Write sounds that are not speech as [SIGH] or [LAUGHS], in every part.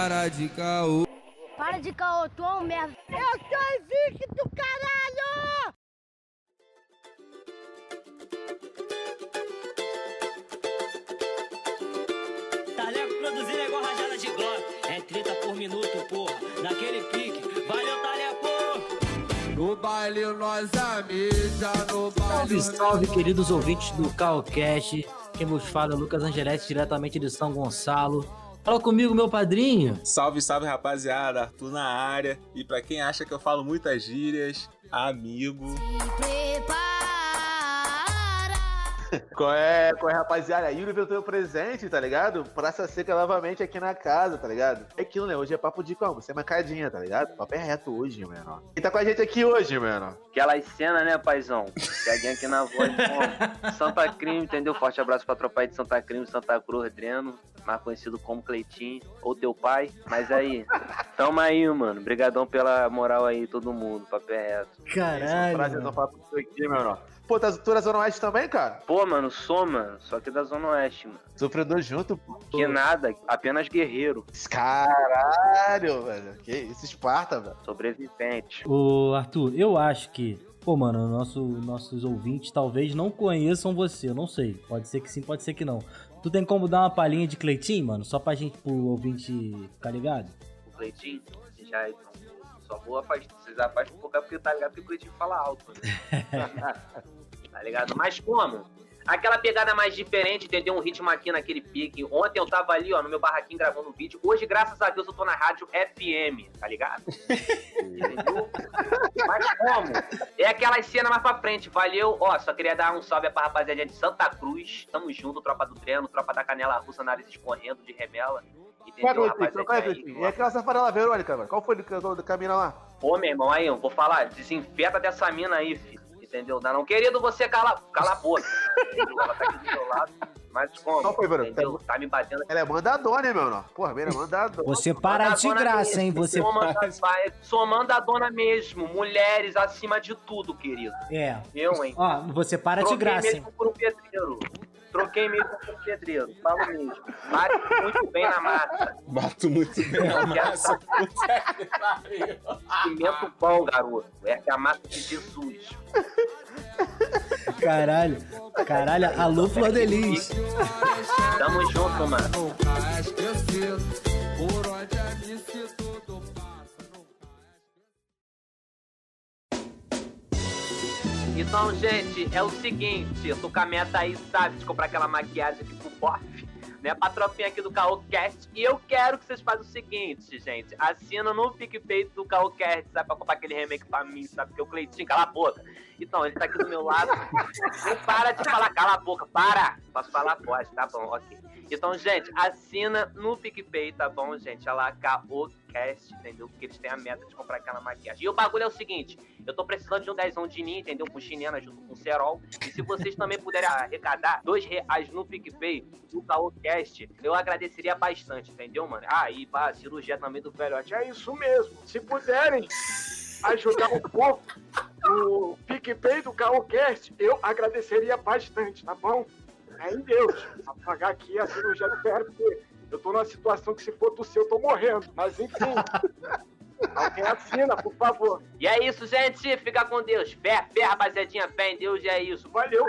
para de caô. Para de caô, tu é um merda. Eu sou invicto, caralho! Taleco produzindo é igual rajada de Glock. É 30 por minuto, porra. Naquele pique. Valeu, Taleco! No baile nós mesa, no baile. Salve, salve, queridos ouvintes do Calcast. Quem vos fala é o Lucas Angeletti, diretamente de São Gonçalo. Fala comigo, meu padrinho. Salve, salve rapaziada, Arthur na área. E pra quem acha que eu falo muitas gírias, amigo. Qual é, qual é, rapaziada? Yuri veio ter o presente, tá ligado? Praça Seca novamente aqui na casa, tá ligado? É aquilo, né? Hoje é papo de como? Você é mancadinha, tá ligado? Papo é reto hoje, mano. Quem tá com a gente aqui hoje, mano? Aquelas cenas, né, paizão? Peguinha aqui na voz, como Santa Crime, entendeu? Forte abraço pra tropa aí de Santa Crime, Santa Cruz, Dreno, mais conhecido como Cleitinho, ou teu pai. Mas aí, tamo aí, mano. Obrigadão pela moral aí, todo mundo, papo é reto. Caralho. Prazer não falar com você aqui, mano. Pô, tá, tu é da Zona Oeste também, cara? Pô, mano, sou, mano, só que da Zona Oeste, mano. Sofredor junto, pô. Que nada, apenas guerreiro, Caralho, velho. Que isso, Esparta, velho. sobrevivente. Ô, Arthur, eu acho que. Pô, mano, nosso, nossos ouvintes talvez não conheçam você, eu não sei. Pode ser que sim, pode ser que não. Tu tem como dar uma palhinha de Cleitinho, mano? Só pra gente, pro ouvinte ficar ligado? O Cleitinho, já então, só vou afastar, vocês afastam um pouco porque tá ligado que o Cleitinho fala alto, né? [LAUGHS] tá ligado? Mas como? Aquela pegada mais diferente, entendeu? Um ritmo aqui naquele pique. Ontem eu tava ali, ó, no meu barraquinho gravando um vídeo. Hoje, graças a Deus, eu tô na rádio FM, tá ligado? Entendeu? [LAUGHS] Mas como? É aquelas cenas mais pra frente. Valeu. Ó, só queria dar um salve pra rapaziada de Santa Cruz. Tamo junto, tropa do treino, tropa da canela russa, nariz escorrendo de remela. Qual é, Entendeu, Cleitinho? Qual é, rapaziada? Cleitinho? E aquela safarela verônica, velho? Qual foi do, do, do caminho lá? Pô, meu irmão, aí, eu vou falar, desinfeta dessa mina aí, filho. Entendeu? Não, não querido, você cala, cala a boca. Entendeu? Ela tá aqui do meu lado. Mas como? Qual foi, Bruno? Entendeu? Tá me batendo. Ela é mandadona, hein, meu irmão? Porra, bem, ela é mandadona. Você para de graça, hein? mesmo, Você. Sou, manda, vai- sou mandadona mesmo. Mulheres acima de tudo, querido. É. Eu, hein? Ó, você para de Troquei graça, hein? mesmo por um pedreiro. Troquei mesmo por um pedreiro. Falo mesmo. Bate muito bem na massa. Bato muito bem a massa. Puta que pariu. Pimento bom, garoto. É que a massa de Jesus. Caralho. Caralho, alô, Flor de Lis. Tamo junto, mano. Então, gente, é o seguinte, eu tô com a meta aí, sabe, de comprar aquela maquiagem aqui pro bofe, né, pra tropinha aqui do CaoCast, e eu quero que vocês façam o seguinte, gente, assina no PicPay do CaoCast, sabe, pra comprar aquele remake pra mim, sabe, porque o Cleitinho, cala a boca. Então, ele tá aqui do meu lado, não para de falar, cala a boca, para! Posso falar? Pode, tá bom, ok. Então, gente, assina no PicPay, tá bom, gente? Olha lá, CaoCast, entendeu? Porque eles têm a meta de comprar aquela maquiagem. E o bagulho é o seguinte, eu tô precisando de um dezão de mim, entendeu? Com chinena junto com cerol. E se vocês também puderem arrecadar dois reais no PicPay do CaoCast, eu agradeceria bastante, entendeu, mano? Ah, e pá, cirurgia também do velhote. É isso mesmo. Se puderem ajudar um pouco no PicPay do CaoCast, eu agradeceria bastante, tá bom? É em Deus. Pra pagar aqui a cirurgia do porque eu tô numa situação que se for do seu, eu tô morrendo. Mas enfim. [LAUGHS] Alguém assina, por favor. E é isso, gente. Fica com Deus. Fé, fé, rapaziadinha. Fé em Deus e é isso. Valeu,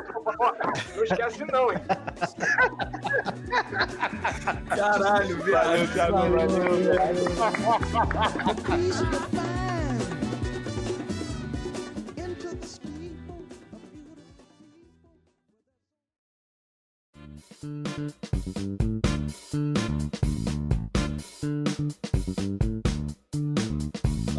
Não esquece não, hein? Caralho, viado. Thiago.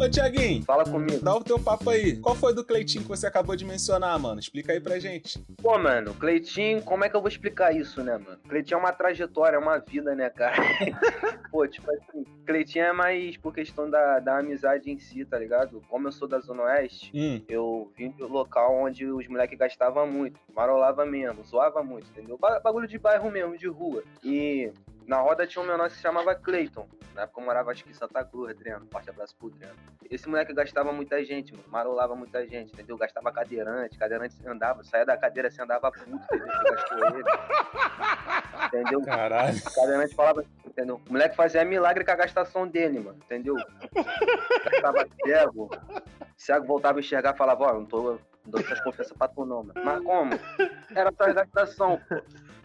Ô, Tiaguinho, Fala comigo. dá o teu papo aí. Qual foi do Cleitinho que você acabou de mencionar, mano? Explica aí pra gente. Pô, mano, Cleitinho, como é que eu vou explicar isso, né, mano? Cleitinho é uma trajetória, é uma vida, né, cara? [LAUGHS] Pô, tipo assim, Cleitinho é mais por questão da, da amizade em si, tá ligado? Como eu sou da Zona Oeste, Hum, eu vim do local onde os moleques gastavam muito, marolava mesmo, zoava muito, entendeu? Ba- Bagulho de bairro mesmo, de rua. E na roda tinha um menor que se chamava Cleiton. Na época eu morava acho que em Santa Cruz, Adriano. Forte abraço pro Adriano. Esse moleque gastava muita gente, mano. Marolava muita gente, entendeu? Gastava cadeirante, cadeirante andava, saía da cadeira assim, andava puto, gastou ele. Entendeu? Caralho. O cadeirante falava, entendeu? O moleque fazia milagre com a gastação dele, mano, entendeu? Gastava cego. Cego voltava a enxergar e falava, ó, não tô não dou essas confianças pra tu não, mano. Mas como? Era só gastação, pô.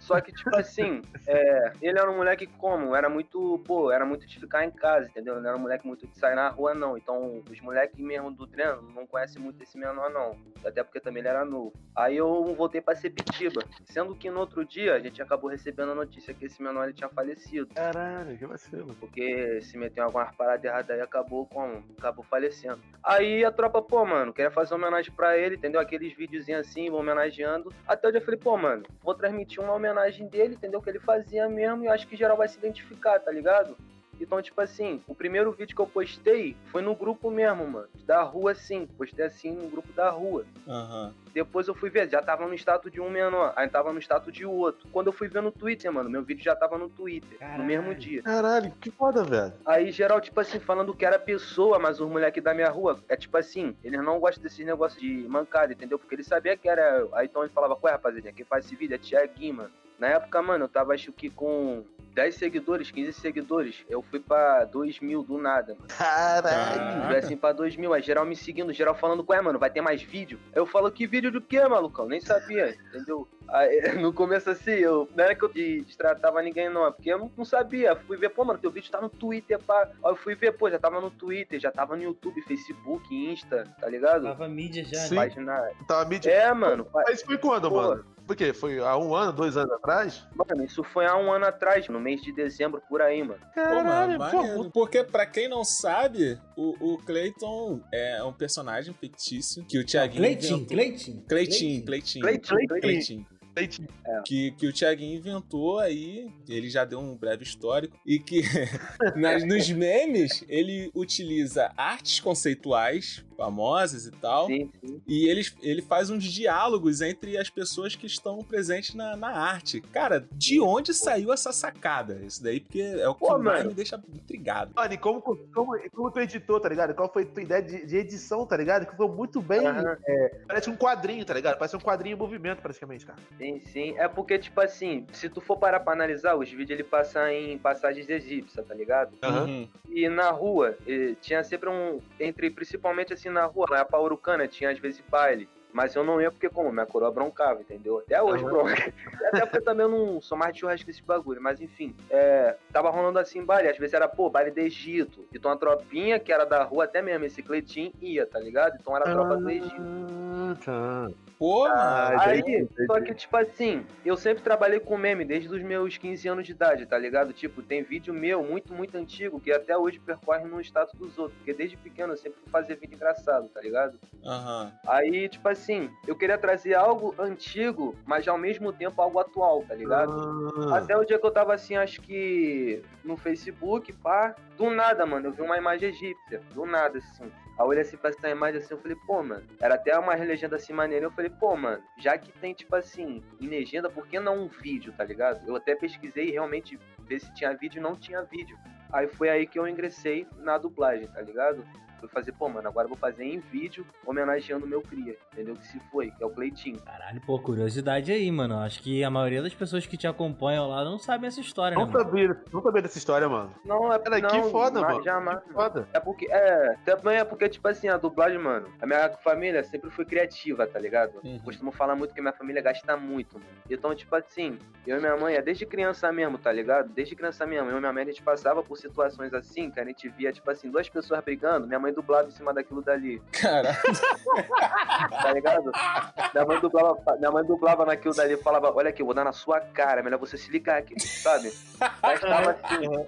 Só que, tipo assim, é, ele era um moleque como? Era muito, pô, era muito de ficar em casa, entendeu? Não era um moleque muito de sair na rua, não. Então, os moleques mesmo do treino não conhecem muito esse menor, não. Até porque também ele era novo. Aí eu voltei pra Sepitiba. Sendo que no outro dia, a gente acabou recebendo a notícia que esse menor ele tinha falecido. Caralho, que vacilo. Porque se meteu em algumas paradas erradas aí, acabou como? Acabou falecendo. Aí a tropa, pô, mano, queria fazer uma homenagem pra ele, entendeu? Aqueles videozinhos assim, homenageando. Até onde eu falei, pô, mano, vou transmitir uma homenagem dele, entendeu? Que ele fazia mesmo e eu acho que geral vai se identificar, tá ligado? Então, tipo assim, o primeiro vídeo que eu postei foi no grupo mesmo, mano. Da rua, assim. Postei assim no grupo da rua. Aham. Depois eu fui ver, já tava no status de um menor, aí tava no status de outro. Quando eu fui ver no Twitter, mano, meu vídeo já tava no Twitter, no mesmo dia. Caralho, que foda, velho. Aí geral, tipo assim, falando que era pessoa, mas os moleques da minha rua, é tipo assim, eles não gostam desses negócios de mancada, entendeu? Porque ele sabia que era eu. Aí então ele falava, qual é, rapaziada, quem faz esse vídeo é Thiaguinho, mano. Na época, mano, eu tava acho que com 10 seguidores, 15 seguidores. Eu fui pra 2 mil do nada, mano. Caralho. Fui assim pra 2 mil, aí geral me seguindo, geral falando, ué, mano, vai ter mais vídeo? Aí eu falo, que vídeo do quê, malucão? Nem sabia, entendeu? Aí, [LAUGHS] no começo assim, eu, não era que eu destratava ninguém não, é porque eu não, não sabia. Fui ver, pô, mano, teu vídeo tá no Twitter, pá. Aí eu fui ver, pô, já tava no Twitter, já tava no YouTube, Facebook, Insta, tá ligado? Tava mídia já, Sim. né? Página... Tava mídia. É, mano, Mas foi quando, Pô. mano? Por quê? Foi há um ano, dois anos atrás? mano, isso foi há um ano atrás, no mês de dezembro, por aí, mano. Mano, Caralho, pô, maneiro. Porque, pra quem não sabe, o, o Clayton é um personagem fictício que o Thiaguinho Cleitinho. Cleitinho. Cleitinho, Cleitinho. Cleitinho, Cleitinho. leite. Que, que o Thiaguinho inventou aí, ele já deu um breve histórico, e que [LAUGHS] nas, nos memes ele utiliza artes conceituais famosas e tal, Sim, sim. e ele, ele faz uns diálogos entre as pessoas que estão presentes na, na arte. Cara, de onde saiu essa sacada? Isso daí, porque é o que Pô, mais mano. me deixa intrigado. Mano, e como, como, como tu editou, tá ligado? Qual foi a tua ideia de, de edição, tá ligado? Que ficou muito bem. Aham. é, parece um quadrinho, tá ligado? Parece um quadrinho em movimento, praticamente, cara. Sim, sim. É porque, tipo assim, se tu for parar pra analisar, os vídeos ele passa em passagens egípcias, tá ligado? Uhum. E na rua, eh, tinha sempre um. Entre, principalmente assim na rua, lá pra Urucana, tinha às vezes baile. Mas eu não ia porque, como, minha coroa broncava, entendeu? Até hoje Aham. bronca. [LAUGHS] Até porque também eu não sou mais de churrasco desse bagulho. Mas enfim, é, tava rolando assim baile. Às vezes era, pô, baile do Egito. Então a tropinha que era da rua, até mesmo esse Cleitinho, ia, tá ligado? Então era a tropa do Egito. Ah, tá. Pô. Ah, Aí, entendi, só que, tipo assim, eu sempre trabalhei com meme desde os meus 15 anos de idade, tá ligado? Tipo, tem vídeo meu muito, muito antigo que até hoje percorre no status dos outros. Porque desde pequeno eu sempre fui fazer vídeo engraçado, tá ligado? Aham. Aí, tipo assim, eu queria trazer algo antigo, mas ao mesmo tempo algo atual, tá ligado? Ah, Até o dia que eu tava assim, acho que no Facebook, pá, do nada, mano, eu vi uma imagem egípcia, do nada, assim. Aí eu olhei assim pra essa imagem assim, eu falei, pô, mano, era até uma legenda assim maneira, eu falei, pô, mano, já que tem, tipo assim, em legenda, por que não um vídeo, tá ligado? Eu até pesquisei realmente ver se tinha vídeo e não tinha vídeo. Aí foi aí que eu ingressei na dublagem, tá ligado? Fui fazer, pô, mano, agora eu vou fazer em vídeo homenageando o meu cria, entendeu? Que se foi, que é o Cleitinho. Caralho, pô, curiosidade aí, mano. Acho que a maioria das pessoas que te acompanham lá não sabem essa história, né, não, mano? sabia, não sabia dessa história, mano. Não, é Cara, não, que foda, mano. Jamais, Que mano. foda. É porque, é, também é porque, tipo assim, a dublagem, mano, a minha família sempre foi criativa, tá ligado? Uhum. Costumo falar muito que minha família gasta muito, mano. Então, tipo assim, eu e minha mãe, é desde criança mesmo, tá ligado? Desde criança mesmo, eu e minha mãe, a gente passava por situações assim, que a gente via, tipo assim, duas pessoas brigando, minha mãe dublava em cima daquilo dali, Caralho. [LAUGHS] tá ligado? minha, mãe dublava, minha mãe dublava naquilo dali e falava, olha aqui, eu vou dar na sua cara, é melhor você se ligar aqui, sabe? Mas tava assim.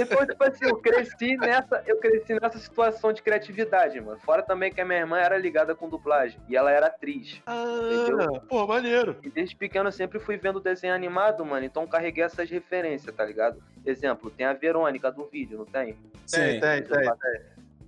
Então, tipo assim, eu cresci nessa, eu cresci nessa situação de criatividade, mano. Fora também que a minha irmã era ligada com dublagem e ela era atriz. Ah, pô, maneiro. E desde pequeno eu sempre fui vendo desenho animado, mano. Então carreguei essas referências, tá ligado? Exemplo, tem a Verônica do vídeo, não tem? Tem, tem, tem.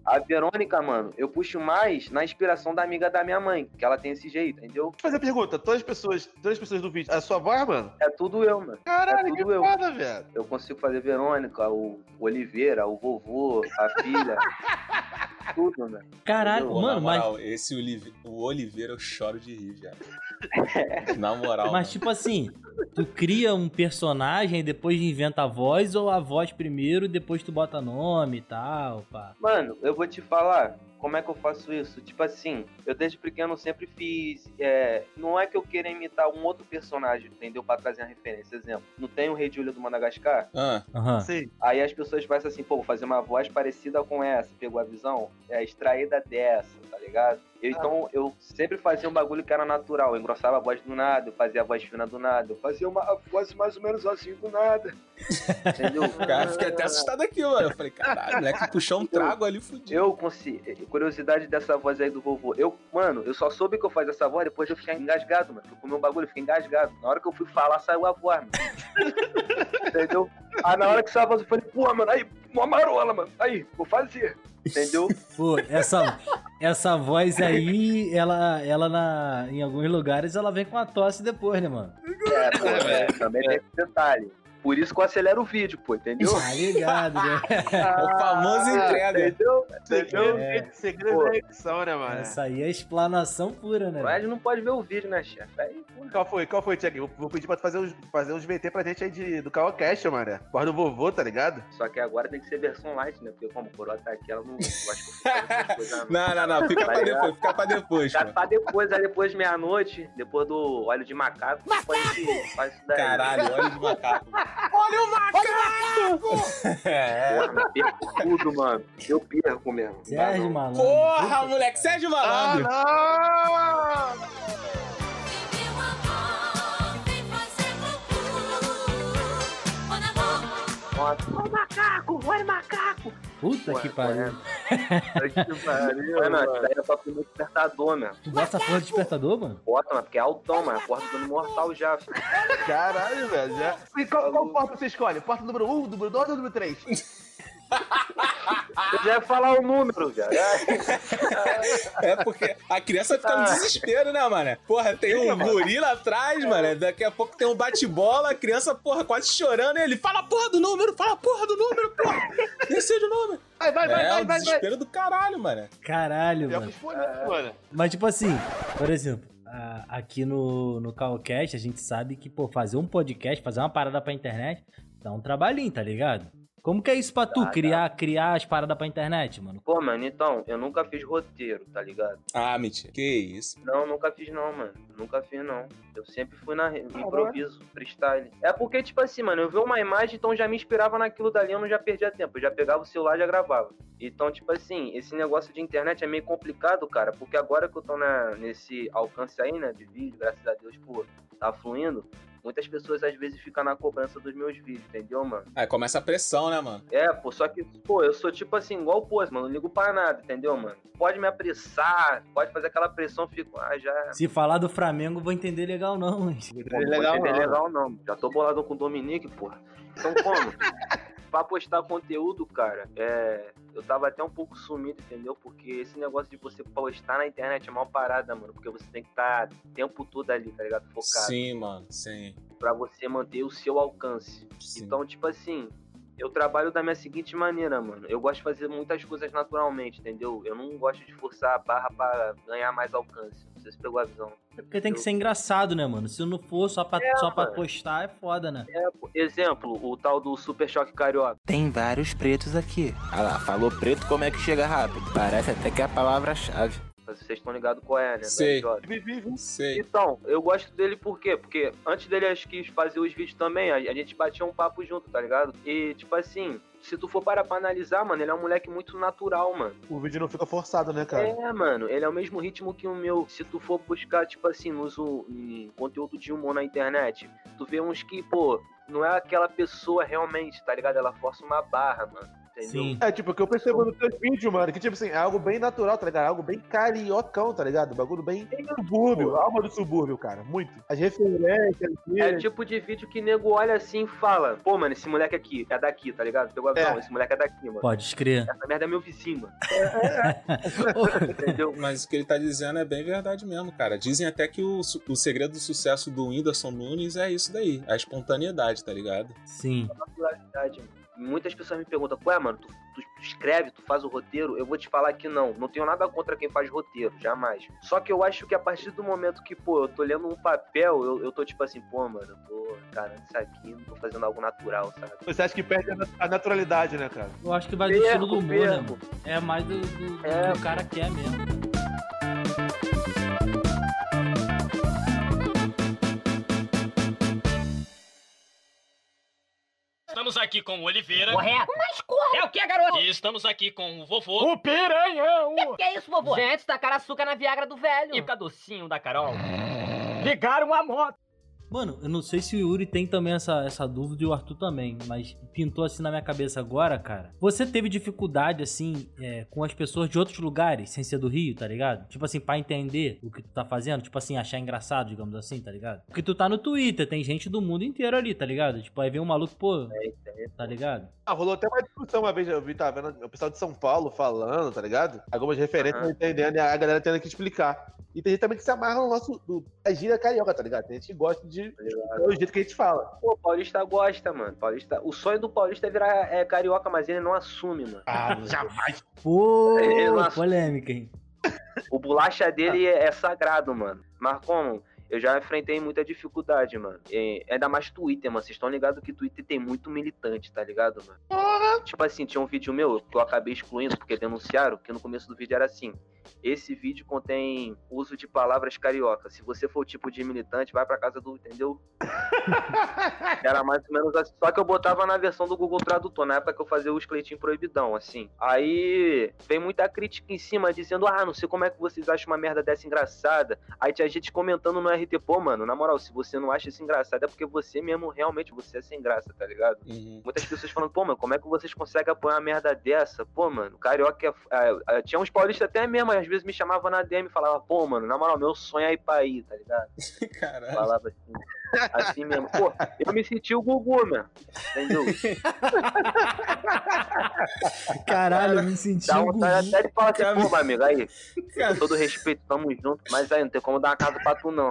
A Verônica, mano, eu puxo mais na inspiração da amiga da minha mãe, que ela tem esse jeito, entendeu? Deixa eu fazer a pergunta, todas as pessoas, todas as pessoas do vídeo, é a sua voz, mano? É tudo eu, mano. Caralho, É que tudo eu. foda, velho. Eu consigo fazer Verônica, o Oliveira, o vovô, a filha. [LAUGHS] tudo, né? Caralho, mano, na mas, moral, esse Olive- o Oliveira eu choro de rir já. [LAUGHS] Na moral. mas mano. tipo assim, tu cria um personagem e depois inventa a voz ou a voz primeiro e depois tu bota nome e tal, pá. Mano, eu vou te falar como é que eu faço isso. Tipo assim, eu desde pequeno sempre fiz. é, não é que eu queira imitar um outro personagem, entendeu? Pra trazer uma referência. Exemplo, não tem o Rei Júlio do Madagascar? Ah, Aham. Sim. Aí as pessoas pensam assim, pô, vou fazer uma voz parecida com essa, pegou a visão? É extraída dessa, tá ligado? Eu, então eu sempre fazia um bagulho que era natural. Eu engrossava a voz do nada, eu fazia a voz fina do nada, eu fazia uma a voz mais ou menos assim do nada. [LAUGHS] Entendeu? cara, fiquei até assustado aqui, mano. Eu falei, caralho, moleque puxou um trago ali fudido. Eu consigo. Curiosidade dessa voz aí do vovô. Eu, mano, eu só soube que eu fazia essa voz depois de eu ficar engasgado, mano. Eu comi um bagulho, eu fiquei engasgado. Na hora que eu fui falar, saiu a voz, mano. [LAUGHS] Entendeu? Aí na hora que saiu a voz, eu falei, pô, mano, aí, uma marola, mano. Aí, vou fazer. Entendeu? [LAUGHS] Pô, essa, essa voz aí, ela, ela na, em alguns lugares, ela vem com a tosse depois, né, mano? É, pô, é, também tem esse detalhe. Por isso que eu acelero o vídeo, pô, entendeu? Tá ligado, né? [LAUGHS] O famoso entrega. Entendeu? Segredo, É. segredo da edição, né, mano? Essa aí é explanação pura, né? Mas não pode ver o vídeo, né, chefe? Aí, Qual foi? Qual foi, Tiago? Vou, vou pedir pra tu fazer uns, fazer uns VT pra gente aí de, do Caocast, mano. Voz do vovô, tá ligado? Só que agora tem que ser versão light, né? Porque como o coroa tá aqui, ela não. Eu acho que eu fico coisa não. [LAUGHS] Não, não, não. Fica pra Vai depois, fica pra depois, Cara, mano. pra depois, aí depois de meia-noite, depois do óleo de macaco, gente faz isso daí. Caralho, olha de macaco. [LAUGHS] Olha o macaco! [LAUGHS] É. Porra, eu perco tudo, mano. Eu perco mesmo. Sérgio Não, Malandro. Porra, moleque, Sérgio Malandro. Ah, Nossa, macaco, olha macaco. [LAUGHS] Puta que pariu. Mano, isso daí é pra primeiro despertador, mano. Tu bota porra de despertador, mano? Bota, mano, porque é altão, mano. A porta do mortal já. filho. Caralho, velho. Já... E qual, qual porta você escolhe? Porta número 1, número 2 ou número 3? Eu já ia falar o número, já. É porque a criança fica no desespero, né, mano? Porra, tem um gorila atrás, mano. Daqui a pouco tem um bate-bola, a criança, porra, quase chorando. Ele fala a porra do número, fala a porra do número, porra. Decide o número. Vai, vai, vai, É vai, o vai, vai. desespero do caralho, mano. Caralho, Já mano. escolher, mano. Mas tipo assim, por exemplo, aqui no, no Calcast a gente sabe que, pô, fazer um podcast, fazer uma parada pra internet, dá um trabalhinho, tá ligado? Como que é isso pra tu, Dá, criar, criar as paradas pra internet, mano? Pô, mano, então, eu nunca fiz roteiro, tá ligado? Ah, mentira. Que isso. Não, nunca fiz não, mano. Nunca fiz não. Eu sempre fui na improviso, freestyle. É porque, tipo assim, mano, eu vi uma imagem, então já me inspirava naquilo dali, eu não já perdia tempo. Eu já pegava o celular e já gravava. Então, tipo assim, esse negócio de internet é meio complicado, cara, porque agora que eu tô na, nesse alcance aí, né, de vídeo, graças a Deus, pô, tá fluindo. Muitas pessoas às vezes ficam na cobrança dos meus vídeos, entendeu, mano? Aí começa a pressão, né, mano? É, pô, só que, pô, eu sou tipo assim, igual o Pose, mano, não ligo pra nada, entendeu, mano? Pode me apressar, pode fazer aquela pressão, fico, ah, já. Se falar do Flamengo, vou entender legal não? Pô, não vou entender legal não. Já tô bolado com o Dominique, porra. Então como? [LAUGHS] pra postar conteúdo, cara, é. Eu tava até um pouco sumido, entendeu? Porque esse negócio de você postar na internet é mal parada, mano. Porque você tem que estar o tempo todo ali, tá ligado? Focado. Sim, mano. Sim. Pra você manter o seu alcance. sim. Então, tipo assim, eu trabalho da minha seguinte maneira, mano. Eu gosto de fazer muitas coisas naturalmente, entendeu? Eu não gosto de forçar a barra pra ganhar mais alcance. Não sei se pegou a visão. É porque tem que ser engraçado, né, mano? Se não for só pra, só pra postar, é foda, né? É, exemplo, o tal do Super Choque Carioca. Tem vários pretos aqui. Ah lá, falou preto, como é que chega rápido? Parece até que é a palavra-chave. Vocês estão ligados qual é, né? Sei. Sei. Então, eu gosto dele por quê? Porque antes dele acho que fazer os vídeos também, a, a gente batia um papo junto, tá ligado? E, tipo assim, se tu for parar pra analisar, mano, ele é um moleque muito natural, mano. O vídeo não fica forçado, né, cara? É, mano, ele é o mesmo ritmo que o meu. Se tu for buscar, tipo assim, nos, em conteúdo de humor na internet, tu vê uns que, pô, não é aquela pessoa realmente, tá ligado? Ela força uma barra, mano. Entendeu? Sim. É, tipo, o que eu percebo no teu vídeo, mano, que, tipo assim, é algo bem natural, tá ligado? É algo bem cariocão, tá ligado? Bagulho bem subúrbio, alma do subúrbio, cara, muito. As referências, É o tipo de vídeo que nego olha assim e fala, pô, mano, esse moleque aqui é daqui, tá ligado? Pegou a É. esse moleque é daqui, mano. Pode escrever. Essa merda é meu vizinho, mano. [LAUGHS] Entendeu? Mas o que ele tá dizendo é bem verdade mesmo, cara. Dizem até que o, o segredo do sucesso do Whindersson Nunes é isso daí, a espontaneidade, tá ligado? Sim. Naturalidade, mano. Muitas pessoas me perguntam, ué, mano, tu, tu- tu escreve, tu faz o roteiro? Eu vou te falar que não. Não tenho nada contra quem faz roteiro, jamais. Só que eu acho que a partir do momento que, pô, eu tô lendo um papel, eu, eu tô tipo assim, pô, mano, eu tô, cara, isso aqui, não tô fazendo algo natural, sabe? Você acha que perde a nat- a naturalidade, né, cara? Eu acho que vai do estilo do humor, né, mano? É mais do, do- do É. que o cara quer mesmo. Estamos aqui com o Oliveira. Correto. Mas corre. É o que, garoto? E estamos aqui com o vovô. O piranhão! Que é isso, vovô? Gente, tacaram açúcar na Viagra do velho. E o cadocinho da Carol. Ligaram a moto. Mano, eu não sei se o Yuri tem também essa, essa dúvida e o Arthur também, mas pintou assim na minha cabeça agora, cara. Você teve dificuldade, assim, é, com as pessoas de outros lugares, sem ser do Rio, tá ligado? Tipo assim, pra entender o que tu tá fazendo, tipo assim, achar engraçado, digamos assim, tá ligado? Porque tu tá no Twitter, tem gente do mundo inteiro ali, tá ligado? Tipo, aí vem um maluco, pô, tá ligado? Ah, rolou até uma discussão uma vez, eu vi, tá vendo o pessoal de São Paulo falando, tá ligado? Algumas referências não entendendo e a galera tendo que explicar. E tem gente também que se amarra no nosso. Do, gíria carioca, tá ligado? Tem gente que gosta de. Do jeito que a gente fala. Pô, Paulista gosta, mano. Paulista, o sonho do Paulista é virar é, carioca, mas ele não assume, mano. Ah, jamais. Pô, polêmica, hein? O bolacha dele é, é sagrado, mano. Mas como? Eu já enfrentei muita dificuldade, mano. E, ainda mais Twitter, mano. Vocês estão ligados que Twitter tem muito militante, tá ligado, mano? Tipo assim, tinha um vídeo meu que eu acabei excluindo porque denunciaram, que no começo do vídeo era assim. Esse vídeo contém uso de palavras carioca. Se você for o tipo de militante, vai pra casa do. Entendeu? [LAUGHS] Era mais ou menos assim. Só que eu botava na versão do Google Tradutor, na época que eu fazia o esqueletinho proibidão, assim. Aí vem muita crítica em cima, dizendo, ah, não sei como é que vocês acham uma merda dessa engraçada. Aí tinha gente comentando no RT, pô, mano, na moral, se você não acha isso engraçado, é porque você mesmo, realmente, você é sem graça, tá ligado? Uhum. Muitas pessoas falando, pô, mano, como é que vocês conseguem apoiar uma merda dessa? Pô, mano, carioca é. é, é, tinha uns paulistas até mesmo, às vezes me chamavam na DM e falava, pô, mano, na moral, meu sonho é ir pra aí, tá ligado? [LAUGHS] Caralho. Falava assim. Assim mesmo. Pô, eu me senti o Gugu, mano. Entendeu? Caralho, eu me senti Dá um vontade Gugu. até de falar assim, Cara, pô, meu amigo, aí, com todo respeito, tamo junto, mas aí não tem como dar uma casa pra tu, não.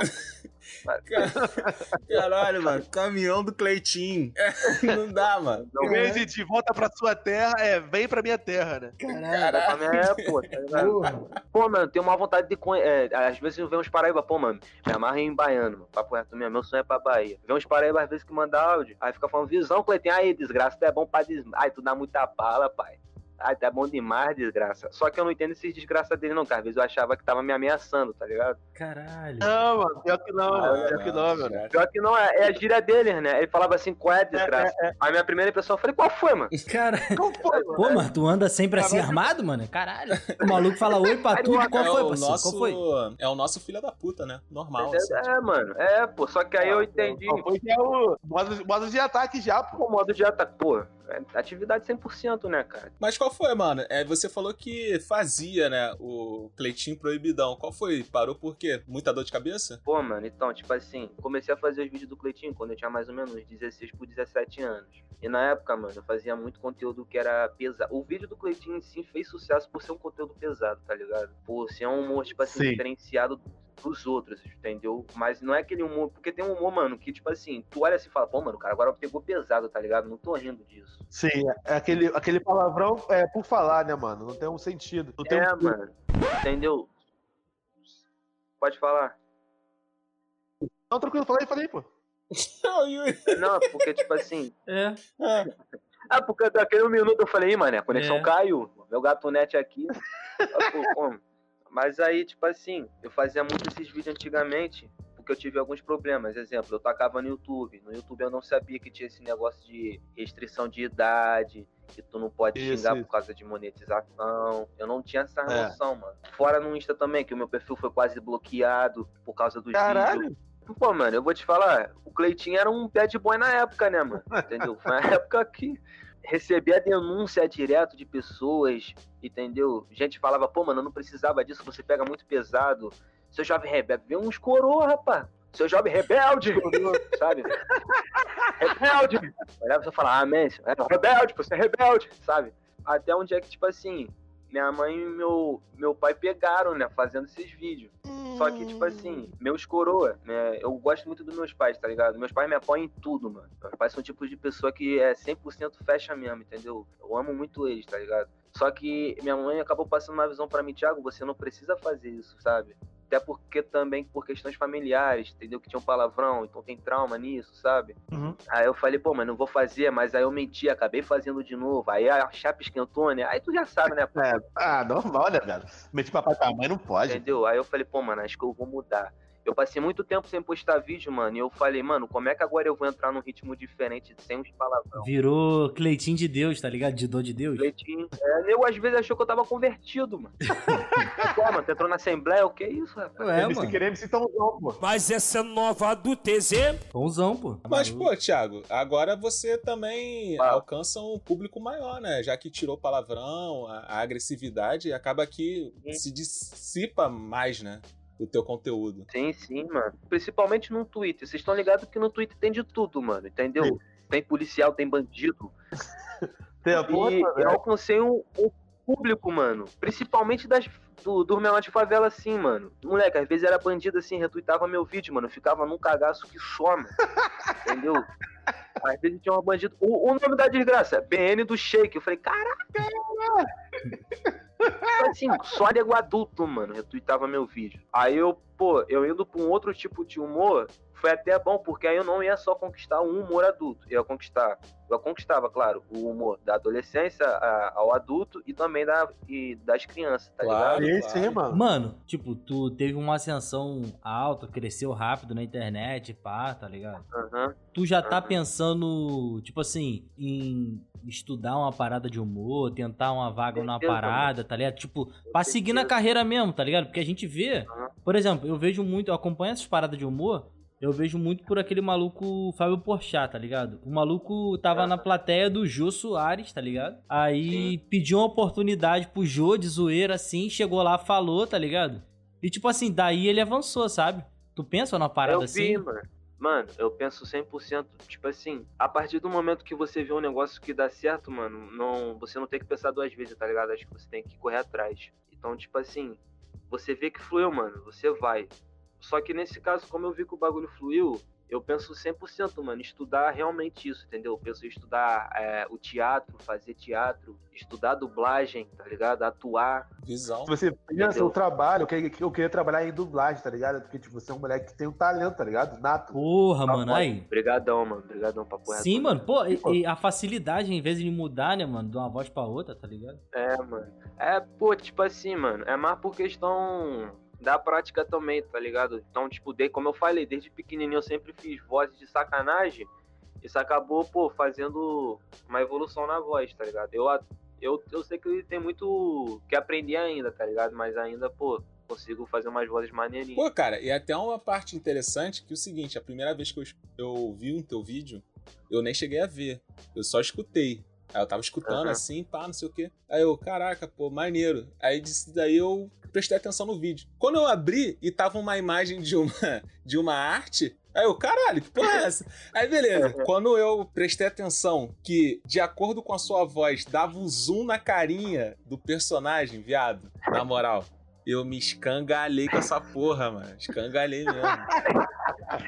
[LAUGHS] Caralho, mano. Caminhão do Cleitinho. [LAUGHS] não dá, mano. Não, vez de, de volta pra sua terra, é vem pra minha terra, né? Cara, também é, pô, tá [LAUGHS] ligado? Pô, mano, tenho uma vontade de. É, às vezes eu vejo uns Paraíba, pô, mano, me amarra em baiano, mano, papo reto mesmo, meu sonho é pra Bahia. Vê uns Paraíba às vezes que manda áudio, aí fica falando, visão, Cleitinho, aí, desgraça, tu é bom pra des... Ai, tu dá muita bala, pai. Ai, tu é bom demais, desgraça. Só que eu não entendo esses desgraça dele, não, cara. Às vezes eu achava que tava me ameaçando, tá ligado? Caralho. Não, mano, pior que não, mano. Pior que não, mano. Pior que não, é, é a gíria deles, né? Ele falava assim, qual é, desgraça? Aí minha primeira impressão, eu falei, qual foi, mano? [LAUGHS] Cara, Qual foi, mano? pô, mas tu anda sempre assim armado, mano? Caralho. [LAUGHS] O maluco fala oi pra tudo. Qual é foi, o parceiro? nosso, Qual foi? É o nosso filho da puta, né? Normal. É, assim. é, mano, é, pô. Só que aí eu entendi. Que é o modo, modo de ataque já, pô. O modo de ataque, pô, é atividade 100%, né, cara? Mas qual foi, mano? É, você falou que fazia, né, o Cleitinho Proibidão. Qual foi? Parou por quê? Muita dor de cabeça? Pô, mano, então, tipo assim, comecei a fazer os vídeos do Cleitinho quando eu tinha mais ou menos uns 16 por 17 anos. E na época, mano, eu fazia muito conteúdo que era pesado. O vídeo do Cleitinho em si fez sucesso por ser um conteúdo pesado, tá ligado? Por ser um humor, tipo assim, Sim. diferenciado dos outros, entendeu? Mas não é aquele humor, porque tem um humor, mano, que tipo assim, tu olha assim e fala, pô, mano, o cara agora pegou pesado, tá ligado? Não tô rindo disso. Sim, é aquele, aquele palavrão é por falar, né, mano? Não tem um sentido. Não tem É, um... mano, entendeu? Pode falar. Não, tranquilo, falei, falei, pô. Não, porque, tipo assim. [LAUGHS] É. Ah, porque daquele um minuto eu falei, "Ih, mano, a conexão É. caiu. Meu gatonete aqui. [LAUGHS] Ah, pô, como? Mas aí, tipo assim, eu fazia muito esses vídeos antigamente, porque eu tive alguns problemas. Exemplo, eu tocava no YouTube. No YouTube eu não sabia que tinha esse negócio de restrição de idade, que tu não pode Isso, xingar isso. por causa de monetização. Eu não tinha essa É. noção, mano. Fora no Insta também, que o meu perfil foi quase bloqueado por causa dos vídeos. Caralho. Pô, mano, eu vou te falar, o Cleitinho era um bad boy na época, né, mano? [LAUGHS] Entendeu? Foi uma época que recebia denúncia direto de pessoas, entendeu? Gente falava, pô, mano, eu não precisava disso, você pega muito pesado. Seu jovem rebelde, vê uns coroa, rapaz. Seu jovem rebelde, [LAUGHS] sabe? rebelde. Aí a pessoa fala, ah, man, é rebelde, você é rebelde, sabe? Até onde é que, tipo assim, minha mãe e meu, meu pai pegaram, né, fazendo esses vídeos. Só que, tipo assim, meus coroa, né, eu gosto muito dos meus pais, tá ligado? Meus pais me apoiam em tudo, mano. Meus pais são o tipo de pessoa que é 100% fecha mesmo, entendeu? Eu amo muito eles, tá ligado? Só que minha mãe acabou passando uma visão pra mim, Thiago, você não precisa fazer isso, sabe? Até porque também por questões familiares, entendeu? Que tinha um palavrão, então tem trauma nisso, sabe? Aí eu falei, pô, mas não vou fazer, mas aí eu menti, acabei fazendo de novo. Aí a chapa esquentou, né? Aí tu já sabe, né? Pô? [LAUGHS] É, ah, normal, né, velho? Mentir pra pai e mãe não pode. Entendeu? Aí eu falei, pô, mano, acho que eu vou mudar. Eu passei muito tempo sem postar vídeo, mano, e eu falei, mano, como é que agora eu vou entrar num ritmo diferente, sem os palavrão? Virou Cleitinho de Deus, tá ligado? De dor de Deus. Cleitinho. É, eu às vezes achou que eu tava convertido, mano. pô, [LAUGHS] mano, tu entrou na Assembleia, o que é isso, rapaz? Ué, MC mano. querer MC Tomzão, pô. Mas essa nova do TZ Bonzão, pô. Mas, pô, Thiago, agora você também alcança um público maior, né? Já que tirou palavrão, a, a agressividade, acaba que se dissipa mais, né? O teu conteúdo. Sim, sim, mano. Principalmente no Twitter. Vocês estão ligados que no Twitter tem de tudo, mano, entendeu? Tem policial, tem bandido. [LAUGHS] Tem a porra e eu né? alcancei um, um público, mano. Principalmente das, do, do menor de favela, assim, mano. Moleque, às vezes era bandido assim, retuitava meu vídeo, mano. Eu ficava num cagaço que só, mano. Entendeu? Às vezes tinha um bandido. O, o nome da desgraça, BN do Shake. Eu falei, caraca! Tipo assim, [LAUGHS] só nego adulto, mano, retuitava meu vídeo. Aí eu, pô, eu indo pra um outro tipo de humor, foi até bom, porque aí eu não ia só conquistar um humor adulto, eu ia conquistar, eu conquistava, claro, o humor da adolescência a- ao adulto e também da, e das crianças, tá Claro, ligado? Esse aí, mano. Mano, tipo, tu teve uma ascensão alta, cresceu rápido na internet, pá, tá ligado? Aham. Tu já tá pensando, tipo assim, em estudar uma parada de humor, tentar uma vaga numa parada, tá ligado? Tipo, pra seguir na carreira mesmo, tá ligado? Porque a gente vê, por exemplo, eu vejo muito, eu acompanho essas paradas de humor, eu vejo muito por aquele maluco Fábio Porchat, tá ligado? O maluco tava na plateia do Jô Soares, tá ligado? Aí pediu uma oportunidade pro Jô de zoeira assim, chegou lá, falou, tá ligado? E tipo assim, daí ele avançou, sabe? Tu pensa numa parada eu assim? vi, mano. Mano, eu penso 100%, tipo assim, a partir do momento que você vê um negócio que dá certo, mano, não, você não tem que pensar duas vezes, tá ligado? Acho que você tem que correr atrás. Então, tipo assim, você vê que fluiu, mano, você vai. Só que nesse caso, como eu vi que o bagulho fluiu, eu penso 100%, mano, estudar realmente isso, entendeu? Eu penso em estudar é, o teatro, fazer teatro, estudar dublagem, tá ligado? Atuar. Visão. Se você pensa o trabalho, eu queria, eu queria trabalhar em dublagem, tá ligado? Porque, tipo, você é um moleque que tem um talento, tá ligado? Nato. Porra, mano, aí. Obrigadão, mano. Obrigadão pra porra. Sim, mano, pô, e, e a facilidade, em vez de mudar, né, mano, de uma voz pra outra, tá ligado? É, mano. É, pô, tipo assim, mano, é mais por questão da prática também, tá ligado? Então, tipo, de, como eu falei, desde pequenininho eu sempre fiz vozes de sacanagem. Isso acabou, pô, fazendo uma evolução na voz, tá ligado? Eu, eu, eu sei que tem muito que aprender ainda, tá ligado? Mas ainda, pô, consigo fazer umas vozes maneirinhas. Pô, cara, e até uma parte interessante que é o seguinte, a primeira vez que eu, eu vi um teu vídeo, eu nem cheguei a ver. Eu só escutei. Aí eu tava escutando Aham. assim, pá, não sei o quê. Aí eu, caraca, pô, maneiro. Aí daí eu prestei atenção no vídeo. Quando eu abri e tava uma imagem de uma, [LAUGHS] de uma arte, aí eu, caralho, que porra é essa? Aí beleza, quando eu prestei atenção que, de acordo com a sua voz, dava um zoom na carinha do personagem, viado, na moral. Eu me escangalhei com essa porra, mano. Escangalhei mesmo. [LAUGHS]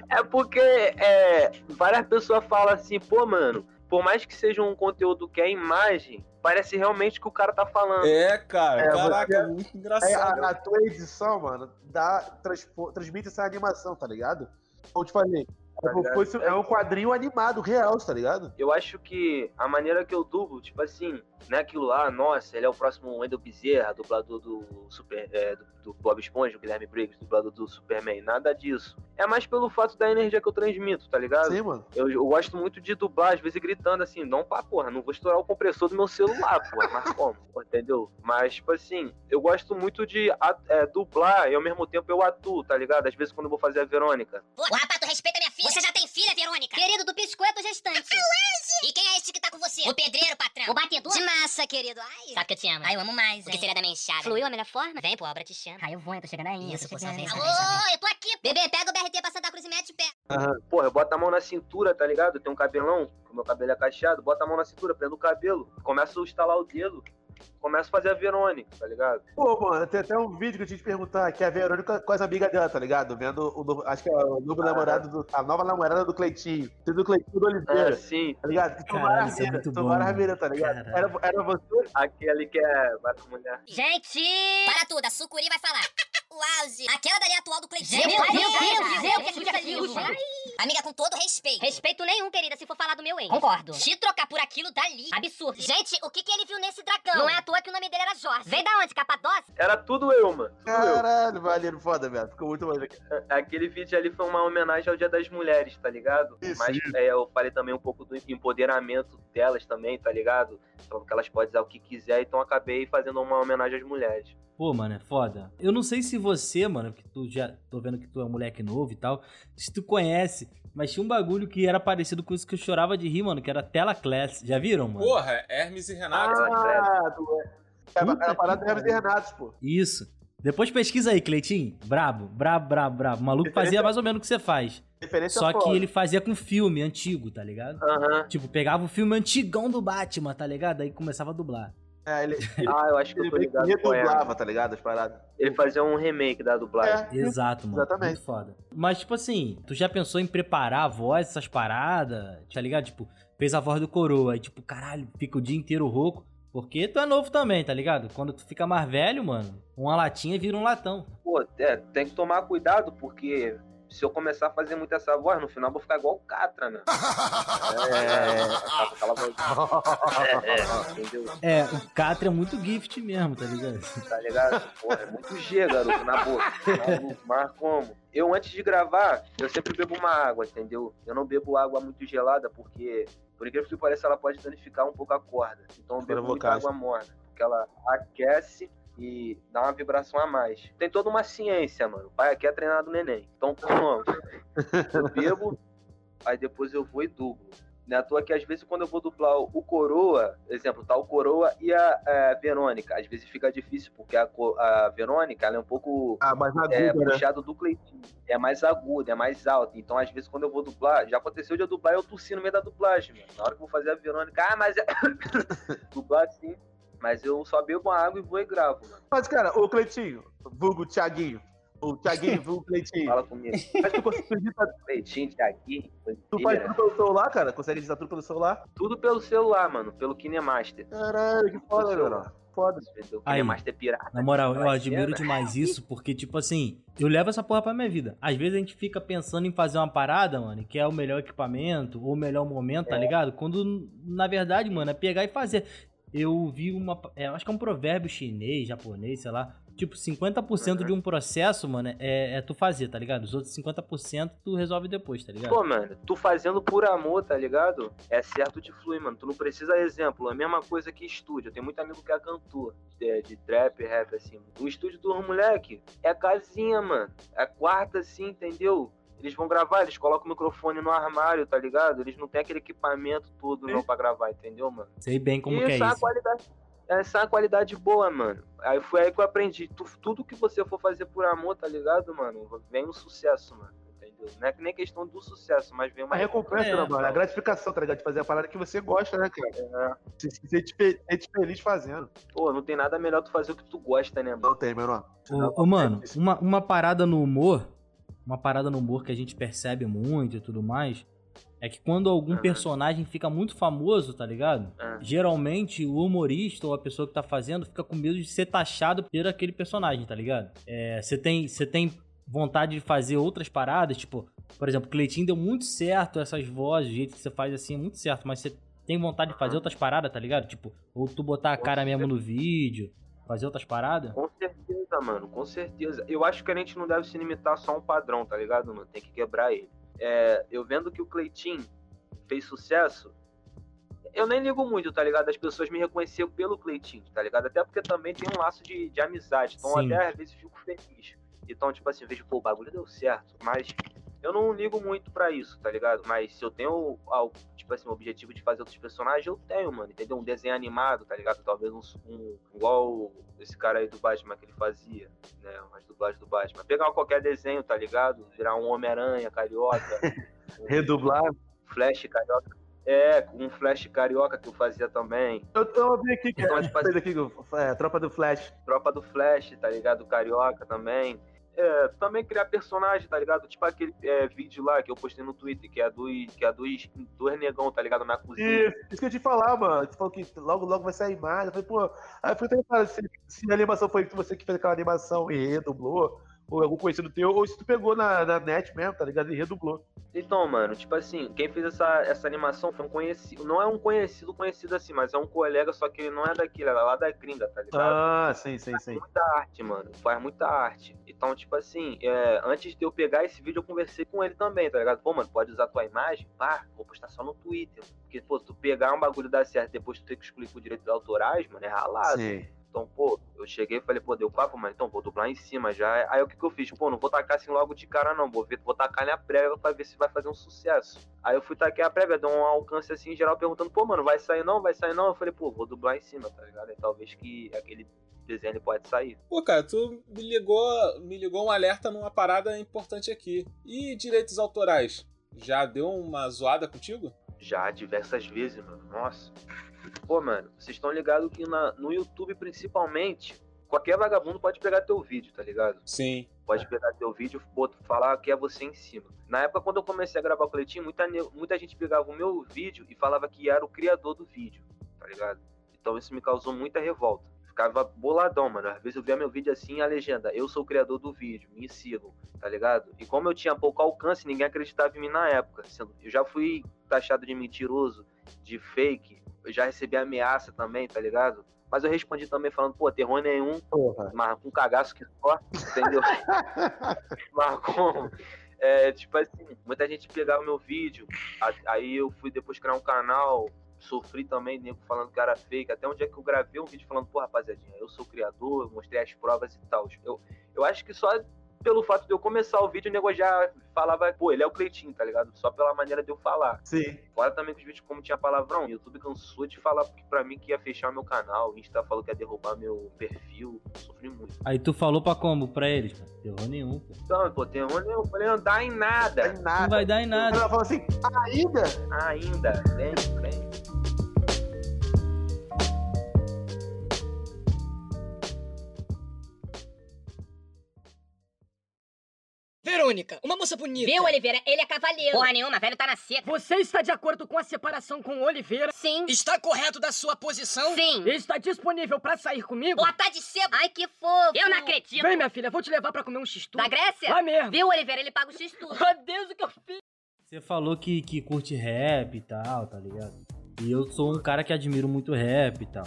É porque é, várias pessoas falam assim, pô, mano, por mais que seja um conteúdo que é imagem, parece realmente que o cara tá falando. É, cara, É, caraca, você- muito É, engraçado. a, a tua edição, mano, dá, transpo- transmite essa animação, tá ligado? Como eu te falei, é, ligado? isso- é um quadrinho animado real, tá ligado? Eu acho que a maneira que eu dublo, tipo assim, não é aquilo lá, nossa, ele é o próximo Wendel Bezerra, dublador do Super, é, do, do Bob Esponja, o Guilherme Briggs, dublador do Superman, nada disso. É mais pelo fato da energia que eu transmito, tá ligado? Sim, mano. Eu, eu gosto muito de dublar, às vezes gritando assim, não pá, porra, não vou estourar o compressor do meu celular, porra, mas [LAUGHS] como? Entendeu? Mas, tipo assim, eu gosto muito de a- é, dublar e ao mesmo tempo eu atuo, tá ligado? Às vezes quando eu vou fazer a Verônica. Ô, rapaz, tu respeita minha filha. Você já tem filha, Verônica? Querido do biscoito gestante. E quem é esse que tá com você? O pedreiro, patrão. O batedor? De massa, querido. Ai. Sabe que eu te amo. Ai, eu amo mais, Porque seria da minha enxada. Fluiu a melhor forma? Vem, pô, a obra te chama. Ai, eu vou, eu tô chegando aí. Isso, pô, só vem, Alô, eu tô aqui. Bebê, pega o BRT pra Santa Cruz e mete o pé. Aham. Porra, eu boto a mão na cintura, tá ligado? Tem um cabelão, o meu cabelo é cacheado, bota a mão na cintura, prendo o cabelo, começo a instalar o dedo, começo a fazer a Verônica, tá ligado? Pô, mano, tem até um vídeo que eu tinha te perguntar, que é a Verônica com as amigas dela, tá ligado? Vendo o novo, acho que é o novo namorado do, a nova namorada do Cleitinho. Tem do Cleitinho do Oliveira. É, sim. Tá ligado? Caralho, isso é Tomara tá ligado? Era, era você? Aquele que é bate mulher. Gente! Para tudo, a Sucuri vai falar. O auge. Aquela dali é atual do Cleitinho. Meu Deus, Deus, Deus, que Deus, Deus. Amiga, com todo respeito. Respeito nenhum, querida, se for falar do meu ex. Concordo. Te trocar por aquilo dali. Absurdo. Gente, o que, que ele viu nesse dragão? Não é à toa que o nome dele era Jorge. Vem da onde, Capadócia? Era tudo eu, mano. Tudo eu. Caralho, valeu, foda, velho. Ficou muito maneiro. Aquele vídeo ali foi uma homenagem ao Dia das Mulheres, tá ligado? Isso, Mas isso. é, eu falei também um pouco do empoderamento delas também, tá ligado? Falando que elas podem usar o que quiser, então acabei fazendo uma homenagem às mulheres. Pô, mano, é foda. Eu não sei se você, mano, que tu já tô vendo que tu é um moleque novo e tal, se tu conhece, mas tinha um bagulho que era parecido com isso que eu chorava de rir, mano, que era Tela Class. Já viram, mano? Porra, Hermes e Renato. Ah, tu é. Era, Puta era a parada do Hermes e Renatos, pô. Isso. Depois pesquisa aí, Cleitinho. Brabo, brabo, brabo, brabo. O maluco fazia mais ou menos o que você faz. Referência Só que ele fazia com filme antigo, tá ligado? Aham. Tipo, pegava o filme antigão do Batman, tá ligado? Aí começava a dublar. É, ele, [LAUGHS] Ah, eu acho que eu ele com ela. redublava, tá ligado? As paradas. Ele fazia um remake da dublagem. É. Exato, mano. Exatamente. Muito foda. Mas, tipo assim, tu já pensou em preparar a voz, essas paradas, tá ligado? Tipo, fez a voz do coroa, aí tipo, caralho, fica o dia inteiro rouco. Porque tu é novo também, tá ligado? Quando tu fica mais velho, mano, uma latinha vira um latão. Pô, é, tem que tomar cuidado, porque se eu começar a fazer muito essa voz, no final eu vou ficar igual o Catra, né? É, aquela voz. É, entendeu? É, o Catra é muito gift mesmo, tá ligado? Tá ligado? Porra, é muito G, garoto, na boca. Mas como? Eu, antes de gravar, eu sempre bebo uma água, entendeu? Eu não bebo água muito gelada, porque, por incrível que pareça, ela pode danificar um pouco a corda. Então eu bebo muita água morna, porque ela aquece e dá uma vibração a mais. Tem toda uma ciência, mano. O pai aqui é treinado neném. Então, como? [LAUGHS] Eu bebo, aí depois eu vou e dublo. É à toa que às vezes quando eu vou dublar o Coroa, exemplo, tá o Coroa e a, é, Verônica. Às vezes fica difícil, porque a, a Verônica ela é um pouco Ah, mas aguda, é, né? puxado do Cleitinho. É mais aguda, é mais alta. Então, às vezes, quando eu vou dublar, já aconteceu de eu dublar e eu tossi no meio da dublagem, mano. Na hora que eu vou fazer a Verônica, ah, mas é. [COUGHS] dublar sim. Mas eu só bebo água e vou e gravo, mano. Mas, cara, o Cleitinho, vulgo Thiaguinho. O Thiaguinho, vulgo Cleitinho. Fala comigo. Mas tu consegue editar, Cleitinho, Thiaguinho, tu faz tudo pelo celular, cara? Consegue editar tudo pelo celular? Tudo pelo celular, mano. Pelo Kinemaster. Caralho, que foda, velho. Foda. Aí. Kinemaster pirata. Na moral, eu Vai admiro demais isso, porque, tipo assim, eu levo essa porra pra minha vida. Às vezes a gente fica pensando em fazer uma parada, mano, que é o melhor equipamento, ou o melhor momento, tá ligado? Quando, na verdade, mano, é pegar e fazer. Eu vi uma. é, acho que é um provérbio chinês, japonês, sei lá. Tipo, 50% de um processo, mano, é, é tu fazer, tá ligado? Os outros 50% tu resolve depois, tá ligado? Pô, mano, tu fazendo por amor, tá ligado? É certo de fluir, mano. Tu não precisa exemplo. É a mesma coisa que estúdio. Eu tenho muito amigo que é cantor, de, de trap, rap, assim. O estúdio do moleque é casinha, mano. É quarta, assim, entendeu? Eles vão gravar, eles colocam o microfone no armário, tá ligado? Eles não têm aquele equipamento todo não pra gravar, entendeu, mano? Sei bem como isso que é é uma isso. qualidade. Essa é uma qualidade boa, mano. Aí foi aí que eu aprendi. Tu- tudo que você for fazer por amor, tá ligado, mano? Vem um sucesso, mano. Entendeu? Não é que nem questão do sucesso, mas vem uma A recompensa, É, né, mano? A gratificação, tá ligado? De fazer a parada que você gosta, né, cara? É. Se se sente fe- sente feliz fazendo. Pô, não tem nada melhor tu fazer o que tu gosta, né, mano? Não tem, menor. Ô, ô, mano, uma, uma parada no humor, uma parada no humor que a gente percebe muito e tudo mais, é que quando algum Aham. personagem fica muito famoso, tá ligado? Ah. Geralmente o humorista ou a pessoa que tá fazendo fica com medo de ser taxado por aquele personagem, tá ligado? É, Você tem, você tem vontade de fazer outras paradas, tipo, por exemplo, Cleitinho deu muito certo essas vozes, o jeito que você faz assim é muito certo, mas você tem vontade de fazer outras paradas, tá ligado? Tipo, ou tu botar a cara mesmo no vídeo, fazer outras paradas? Com certeza, mano, com certeza. Eu acho que a gente não deve se limitar só a um padrão, tá ligado, mano? Tem que quebrar ele. É, eu vendo que o Cleitinho fez sucesso, eu nem ligo muito, tá ligado? As pessoas me reconheceram pelo Cleitinho, tá ligado? Até porque também tem um laço de, de amizade. Então, Sim. até às vezes fico feliz. Então, tipo assim, vejo, pô, o bagulho deu certo. Mas Eu não ligo muito pra isso, tá ligado? Mas se eu tenho, algo, tipo assim, o objetivo de fazer outros personagens, eu tenho, mano, entendeu? Um desenho animado, tá ligado? Talvez um, um igual esse cara aí do Batman que ele fazia, né? As dublagens do Batman. Pegar qualquer desenho, tá ligado? Virar um Homem-Aranha, carioca. [LAUGHS] um Redublar. Flash carioca. É, com um Flash carioca que eu fazia também. Eu, eu vi aqui que Então, a tipo fez aqui, é, Tropa do Flash. Tropa do Flash, tá ligado? Carioca também. É, também criar personagem, tá ligado? Tipo aquele é, vídeo lá que eu postei no Twitter, que é dos, que é dos, dois negão, tá ligado? Na cozinha. Isso, isso que eu te falar, mano. Você falou que logo, logo vai sair mais. Eu falei, pô. Aí eu fui tentar se, se a animação foi você que fez aquela animação e redublou, ou algum conhecido teu, ou se tu pegou na, na net mesmo, tá ligado? E redublou. Então, mano, tipo assim, quem fez essa, essa animação foi um conhecido. Não é um conhecido conhecido assim, mas é um colega, só que ele não é daqui, ele é lá da gringa, tá ligado? Ah, sim, sim, Faz sim. muita arte, mano. Faz muita arte. Então, tipo assim, é, antes de eu pegar esse vídeo, eu conversei com ele também, tá ligado? Pô, mano, pode usar tua imagem? Pá, vou postar só no Twitter. Porque, pô, se tu pegar um bagulho dar certo depois tu ter que excluir por direitos autorais, mano, é ralado. Sim. Então, pô, eu cheguei e falei, pô, deu papo, mas então vou dublar em cima já. Aí o que, que eu fiz? Pô, não vou tacar assim logo de cara, não. Vou, ver, vou tacar na prévia pra ver se vai fazer um sucesso. Aí eu fui tacar a prévia, deu um alcance assim, em geral, perguntando, pô, mano, vai sair não? Vai sair não? Eu falei, pô, vou dublar em cima, tá ligado? Aí talvez que aquele desenho ele pode sair. Pô, cara, tu me ligou, me ligou um alerta numa parada importante aqui. E direitos autorais? Já deu uma zoada contigo? Já diversas vezes, mano. Nossa. Pô, mano, vocês estão ligados que na, no YouTube, principalmente, qualquer vagabundo pode pegar teu vídeo, tá ligado? Sim. Pode pegar teu vídeo, botar, falar que é você em cima. Na época, quando eu comecei a gravar o coletinho, muita, muita gente pegava o meu vídeo e falava que era o criador do vídeo, tá ligado? Então isso me causou muita revolta. Ficava boladão, mano. Às vezes eu via meu vídeo assim, a legenda, eu sou o criador do vídeo, me sigam, tá ligado? E como eu tinha pouco alcance, ninguém acreditava em mim na época. Eu já fui taxado de mentiroso, de fake, já recebi ameaça também, tá ligado? Mas eu respondi também falando, pô, terror nenhum, Porra. mas com cagaço que só, entendeu? [LAUGHS] mas como? É, tipo assim, muita gente pegava o meu vídeo, aí eu fui depois criar um canal, sofri também, nego falando que era fake, até um dia que eu gravei um vídeo falando, pô, rapaziadinha, eu sou criador, eu mostrei as provas e tal. Eu, eu acho que só pelo fato de eu começar o vídeo, o nego já falava, pô, ele é o Cleitinho, tá ligado? Só pela maneira de eu falar. Sim. Fora também que os vídeos, como tinha palavrão, o YouTube cansou de falar que pra mim que ia fechar meu canal, o Insta falou que ia derrubar meu perfil, sofri muito. Aí tu falou pra como? Pra eles, cara? Terror nenhum, pô. Então, pô, tem onde eu falei, não dá em nada. Não vai dar em nada. Ela falou assim, ainda? Ainda, vem, vem. Verônica, uma moça bonita. Viu, Oliveira? Ele é cavaleiro. Porra nenhuma, velho tá na seca. Você está de acordo com a separação com Oliveira? Sim. Está correto da sua posição? Sim. Está disponível pra sair comigo? Pô, tá de sebo. Ai, que fofo. Eu não acredito. Vem, minha filha, vou te levar pra comer um x-tudo. Da Grécia? Vai mesmo. Viu, Oliveira? Ele paga o X tudo. Meu [LAUGHS] Deus, o que eu fiz? Você falou que, que curte rap e tal, tá ligado? E eu sou um cara que admiro muito rap e tal.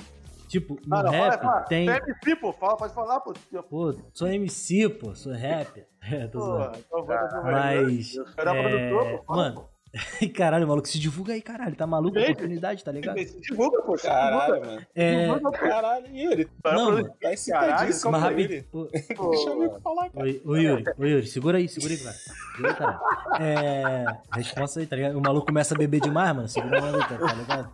Tipo, no Ah, não, rap fala, fala. tem. Tu é MC, pô. Fala, pode falar, pô. Pô, sou MC, pô, sou rapper. [LAUGHS] É, tô Pô, zoando. então. Mas. Era É... produtor, pô, Mano, [LAUGHS] caralho, maluco, se divulga aí, caralho. Tá maluco? Vem. Oportunidade, tá ligado? Se divulga, pô. Caralho, divulga. mano. É. Divulga. Caralho, Yuri. Não, mano. Tá excitadíssimo, Mas. Pô, [LAUGHS] Deixa eu ver falar, cara. Ô, ô, Yuri, ô Yuri, segura aí, segura aí, cara. Segura aí, cara. É. Responsa aí, tá ligado? O maluco começa a beber demais, mano. Segura a onda aí, cara, tá ligado?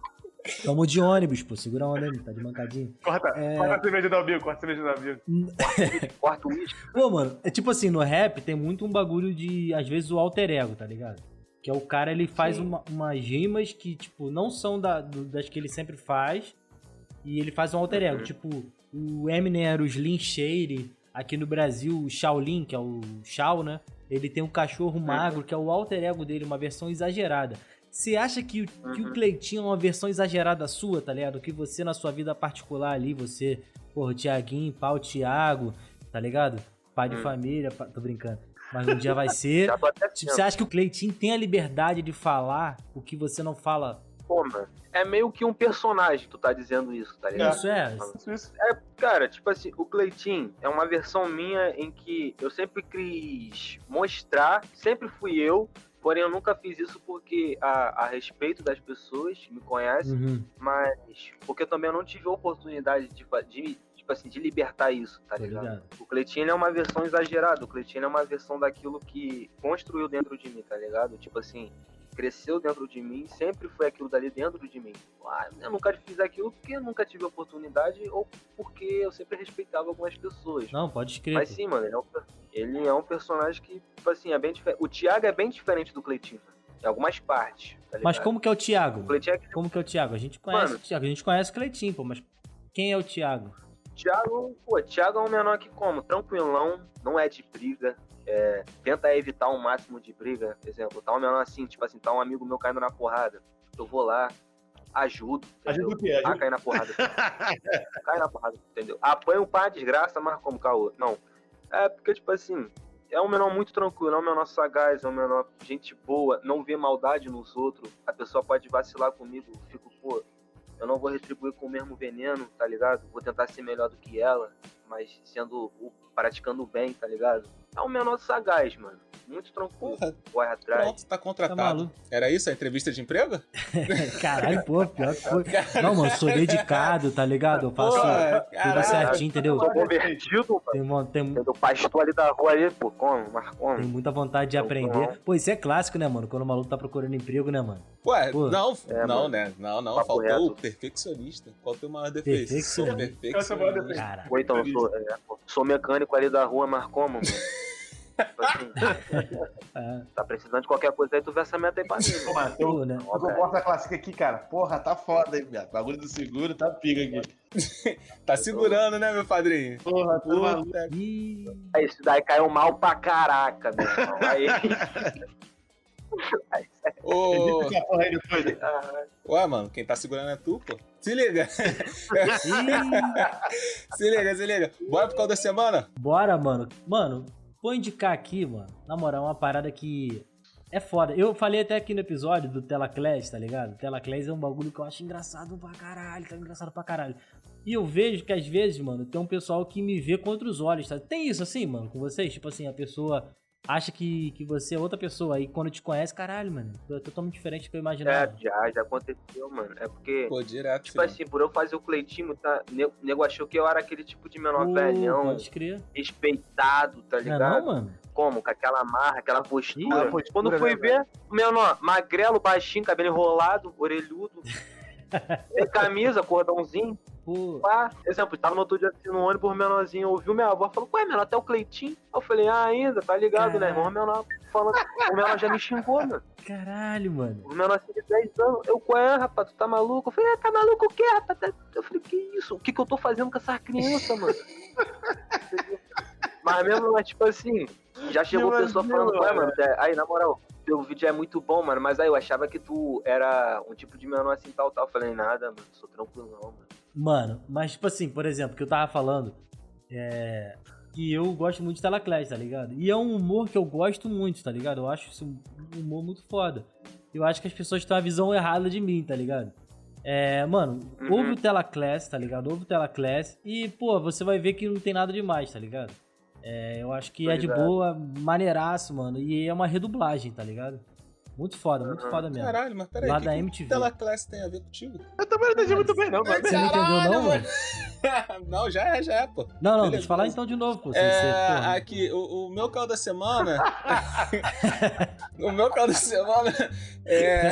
Tamo de ônibus, pô. Segura a onda aí, tá de mancadinho. Corta, É. corta a cerveja do amigo, corta a cerveja do amigo. [LAUGHS] Quarto uísque. Pô, mano, é tipo assim, no rap tem muito um bagulho de, às vezes, o alter ego, tá ligado? Que é o cara, ele faz uma, umas rimas que, tipo, não são da, do- das que ele sempre faz. E ele faz um alter ego. Tipo, o Eminem era o Slim Shady. Aqui no Brasil, o Shaolin, que é o Shao, né? Ele tem um cachorro magro, que é o alter ego dele, uma versão exagerada. Você acha que, o- que o Cleitinho é uma versão exagerada sua, tá ligado? Que você, na sua vida particular ali, você, porra, o Tiaguinho, pau, Thiago, tá ligado? Pai de Hum. família, pá- tô brincando. Mas um dia vai [LAUGHS] ser. Tipo, você acha que o Cleitinho tem a liberdade de falar o que você não fala? Pô, mano, é meio que um personagem, tu tá dizendo isso, tá ligado? Isso é. Isso. É, cara, tipo assim, o Cleitinho é uma versão minha em que eu sempre quis mostrar, sempre fui eu, porém eu nunca fiz isso porque a, a respeito das pessoas que me conhecem, Uhum. mas porque também eu não tive a oportunidade de, de, de tipo assim, de libertar isso, tá ligado? O Cleitinho ele é uma versão exagerada, o Cleitinho é uma versão daquilo que construiu dentro de mim, tá ligado? Tipo assim, cresceu dentro de mim, sempre foi aquilo dali dentro de mim. Ah, eu nunca fiz aquilo porque eu nunca tive oportunidade ou porque eu sempre respeitava algumas pessoas. Não, pode escrever. Mas sim, mano, ele é um, ele é um personagem que, tipo assim, é bem diferente. O Thiago é bem diferente do Cleitinho, em algumas partes. Tá Mas como que é o Thiago? O é aquele Como que é o Thiago? A gente conhece Mano. o Thiago, a gente conhece o Cleitinho, pô, mas quem é o Thiago? Thiago, pô, Thiago é um menor que como? Tranquilão, não é de briga, é, tenta evitar o máximo de briga. Por exemplo, tá um menor assim, tipo assim, tá um amigo meu caindo na porrada. Eu vou lá, ajudo. Ajuda o quê? Ajuda- Ah, cair na porrada. [LAUGHS] Cai na porrada, entendeu? Apanha o pai, desgraça, mas como caô. Não. É porque, tipo assim, é um menor muito tranquilo, é um menor sagaz, é um menor gente boa, não vê maldade nos outros. A pessoa pode vacilar comigo, fico, eu não vou retribuir com o mesmo veneno, tá ligado? Vou tentar ser melhor do que ela, mas sendo o praticando o bem, tá ligado? É um menor sagaz, mano. Muito tranquilo. Corre atrás. Pronto, tá Tá contratado. maluco. Era isso a entrevista de emprego? [LAUGHS] Caralho, pô, pior que foi. Não, mano, sou dedicado, tá ligado? Eu faço tudo certinho, entendeu? Sou convertido, mano. Tem, tem, Do pastor ali da rua ali, pô, como? Mas como? tem muita vontade de aprender. Pô, isso é clássico, né, mano? Quando o maluco tá procurando emprego, né, mano? Ué, Pô. não, É, não, mano. né? Não, não. Papo faltou reto. o perfeccionista. Qual o teu maior defeito? Perfeccionista. É perfeccionista. Ou então, eu sou, é, pô, sou mecânico ali da rua, mas como, mano? [LAUGHS] Tipo assim, [LAUGHS] É. tá precisando de qualquer coisa aí, tu vê essa meta aí pra mim. Pô, mano. mas eu, Pô, né? eu gosto da clássica aqui, cara. Porra, tá foda, hein, viado. Bagulho do seguro tá pica aqui. [LAUGHS] Tá segurando, né, meu padrinho? Porra, tá maluco. Isso daí caiu mal pra caraca, meu irmão. Aí, [LAUGHS] Ô, porra ué, mano, quem tá segurando é tu, pô. Se liga. se liga, se liga. Bora pro qual da semana? Bora, mano. Mano, vou indicar aqui, mano. Na moral, uma parada que é foda. Eu falei até aqui no episódio do Telaclass, tá ligado? Telaclass é um bagulho que eu acho engraçado pra caralho, tá engraçado pra caralho. E eu vejo que às vezes, mano, tem um pessoal que me vê contra os olhos, tá? Tem isso assim, mano, com vocês? Tipo assim, a pessoa acha que, que você é outra pessoa. Aí quando te conhece, caralho, mano, é totalmente diferente do que eu é, imaginava. já, já aconteceu, mano. É porque, Pô, direto. tipo assim, por eu fazer o Cleitinho, tá? Nego, nego achou que eu era aquele tipo de menor velhão, pode crer. respeitado, tá Não é ligado? não, mano? Como? Com aquela marra, aquela postura. Ih, postura, Quando fui né, ver, o menor, magrelo, baixinho, cabelo enrolado, orelhudo. [LAUGHS] sem camisa, cordãozinho. Pô, Pá, exemplo, tava no outro dia assim, no ônibus, menorzinho ouviu minha avó, falou, ué, menor, até o Cleitinho. Eu falei, ah, ainda, tá ligado, né, irmão? O menor, falando, o menor já me xingou, mano. caralho, mano. O menor assim de 10 anos, eu, qual é, rapaz, tu tá maluco? Eu falei, ah, tá maluco o quê, rapaz? Eu falei, que isso? O que que eu tô fazendo com essa criança, mano? [LAUGHS] Mas mesmo, mas, tipo assim, já chegou Meu pessoa falando, ué, mano. mano, é- aí, na moral, teu vídeo é muito bom, mano, mas aí eu achava que tu era um tipo de menor assim, tal, tal. Falei, nada, mano, sou tranquilão, mano. Mano, mas tipo assim, por exemplo, que eu tava falando, é. Que eu gosto muito de Telaclass, tá ligado? E é um humor que eu gosto muito, tá ligado? Eu acho isso um humor muito foda. Eu acho que as pessoas têm uma visão errada de mim, tá ligado? É, mano, Uhum. ouve o Telaclass, tá ligado? Ouve o Telaclass e, pô, você vai ver que não tem nada demais, tá ligado? É, eu acho que é de boa, maneiraço, mano. E é uma redublagem, tá ligado? Muito foda, muito Uhum. foda mesmo. Caralho, mas peraí. Lá que da que MTV. Telaclass tem a ver contigo? Eu também não entendi muito bem, não, mano. Você não entendeu, não, mano? [LAUGHS] não, já é, já é, pô. Não, não, Beleza, deixa eu falar então de novo, pô. É, porra. aqui, o, o meu caldo da semana. [LAUGHS] o meu caldo da semana [LAUGHS] é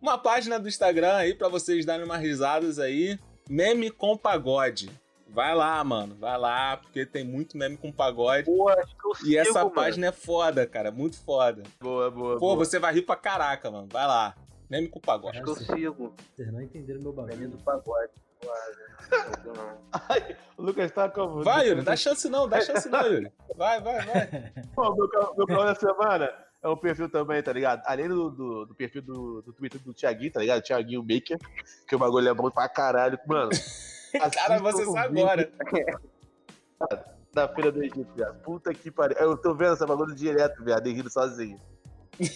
uma página do Instagram aí pra vocês darem umas risadas aí. Meme com pagode. Vai lá, mano. Vai lá, porque tem muito meme com pagode. Que eu E essa mano. página é foda, cara. Muito foda. Boa, boa, Pô, boa. você vai rir pra caraca, mano. Vai lá. Meme com pagode. Acho que eu sigo. Vocês não entenderam meu Meme bagulho. do pagode. Não. O Lucas tá como? Vai, Yuri. Dá chance não. Dá chance não, Yuri. Vai, vai, vai. Pô, meu, meu canal da semana é um perfil também, tá ligado? Além do, do, do perfil do, do Twitter do Thiaguinho, tá ligado? Thiaguinho Maker, que o bagulho é bom pra caralho. Mano, Cara, você sabe agora. [LAUGHS] Da Feira do Egito, viado. Puta que pariu. Eu tô vendo essa bagulho direto, viado, e rindo sozinho.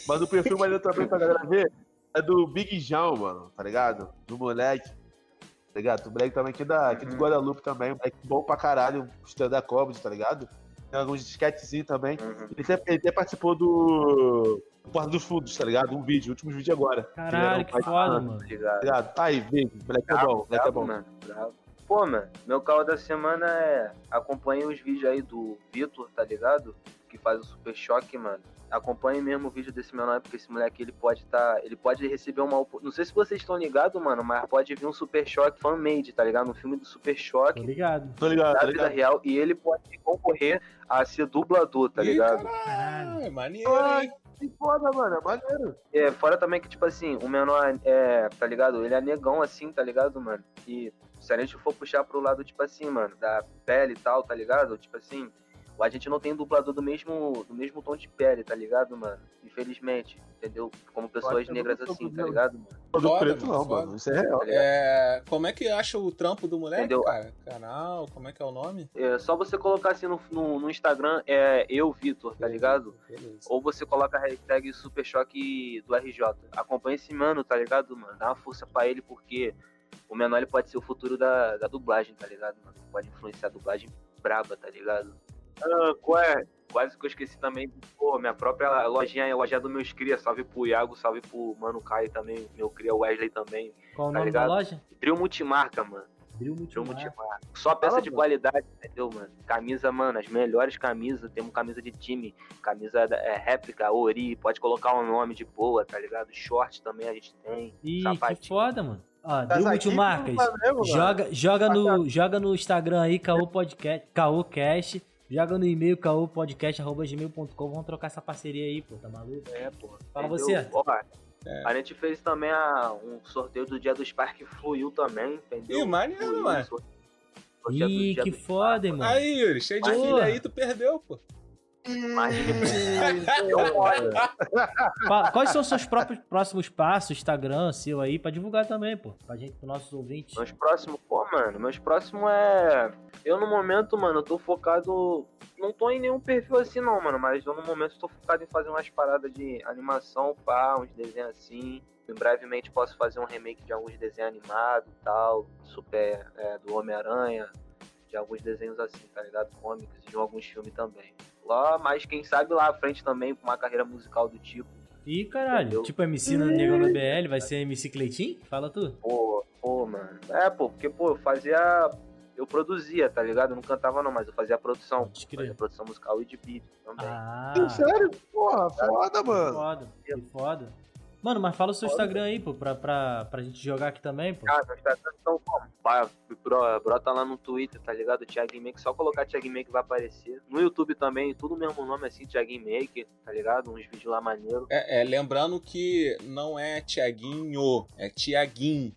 Mas o perfil maneiro também pra galera ver é do Big João, mano, tá ligado? Do moleque. Tá ligado? O moleque também aqui, da, aqui de Guadalupe também. Moleque bom pra caralho, stand-up comedy, tá ligado? Tem alguns sketchzinhos também. Uhum. Ele até, ele até participou do Porta dos Fundos, tá ligado? Um vídeo, últimos vídeos agora. Caralho, que pai- foda, Tá mano. Tá ligado? ligado? Aí, vídeo, moleque é bom, moleque é Bravo, bom. mano. Pô, mano, meu carro da semana é. Acompanhe os vídeos aí do Vitor, tá ligado? Que faz o Super Choque, mano. Acompanhe mesmo o vídeo desse menor, porque esse moleque ele pode tá. Ele pode receber uma. Não sei se vocês estão ligados, mano, mas pode vir um Super Choque fan-made, tá ligado? No filme do Super Tô Choque. ligado. Tô ligado, Da tô vida ligado. real. E ele pode concorrer a ser dublador, tá Ih, ligado? caralho, é maneiro, que foda, mano. É maneiro. É, fora também que, tipo assim, o menor é, tá ligado? Ele é negão assim, tá ligado, mano? E se a gente for puxar pro lado, tipo assim, mano, da pele e tal, tá ligado? Tipo assim, a gente não tem dublador do mesmo, do mesmo tom de pele, tá ligado, mano? Infelizmente, entendeu? Como pessoas negras assim, tá ligado, mano? Foda, preto não, foda. mano. Isso é real. É, como é que acha o trampo do moleque, Entendeu? cara? Canal, como é que é o nome? É só você colocar assim no, no, no Instagram, é eu, Vitor, tá ligado? Beleza. Ou você coloca a hashtag Super Choque do RJ. Acompanha esse mano, tá ligado, mano? Dá uma força pra ele, porque o menor ele pode ser o futuro da, da dublagem, tá ligado, mano? Pode influenciar a dublagem braba, tá ligado? Ah, qual é? Quase que eu esqueci também, pô, minha própria lojinha, a lojinha do meus cria. Salve pro Iago, salve pro Mano Caio também, meu cria Wesley também. Qual o Tá nome ligado? da loja? Trio Multimarca, mano. Bril Trio Multimar. Multimarca. Só peça Fala, de mano. qualidade, entendeu, mano? Camisa, mano, as melhores camisas. Temos camisa de time, camisa é, réplica, Ori, pode colocar um nome de boa, tá ligado? Short também a gente tem. Ih, que foda, mano. Ó, Tá pro Flamengo, mano. Joga, joga, no, joga no Instagram aí, Caô Podcast, Caô Cast. Joga no e-mail caopodcast.gmail.com. Vamos trocar essa parceria aí, pô. Tá maluco? É, pô. Fala entendeu? você. Ó, É. A gente fez também a- um sorteio do Dia dos Pais que fluiu também, entendeu? Ih, maneiro, mano. Ih, que foda, mano. Aí, Yuri, cheio de filha aí, tu perdeu, pô. [LAUGHS] Quais são os seus próprios próximos passos, Instagram, seu aí, pra divulgar também, pô? Pra gente, pros nossos ouvintes. Meus próximos, pô, mano, meus próximos é. Eu no momento, mano, eu tô focado. Não tô em nenhum perfil assim, não, mano, mas eu no momento tô focado em fazer umas paradas de animação, pá, uns desenhos assim. Em brevemente posso fazer um remake de alguns desenhos animados tal, super é, do Homem-Aranha, de alguns desenhos assim, tá ligado? Cômicos de alguns filmes também. Lá, mas quem sabe lá à frente também, com uma carreira musical do tipo. Ih, caralho. Entendeu? Tipo MC no Negão da BL, vai ser MC Cleitinho? Fala tu. Pô, pô, mano. É, pô, porque, pô, eu fazia. Eu produzia, tá ligado? Eu não cantava não, mas eu fazia a produção. Fazia produção musical e de beat também. Ah, Sério? Porra, foda, mano. foda, foda. Mano, mas fala o seu Instagram aí, pô, pra, pra, pra gente jogar aqui também, pô. Ah, meu Instagram então como? Pá, bro- brota lá no Twitter, tá ligado? Thiago Make, só colocar Thiago Make vai aparecer. No YouTube também, tudo mesmo nome assim, Thiago Make, tá ligado? Uns vídeos lá maneiro. É, é, lembrando que não é Tiaguinho, é Tiaguinho.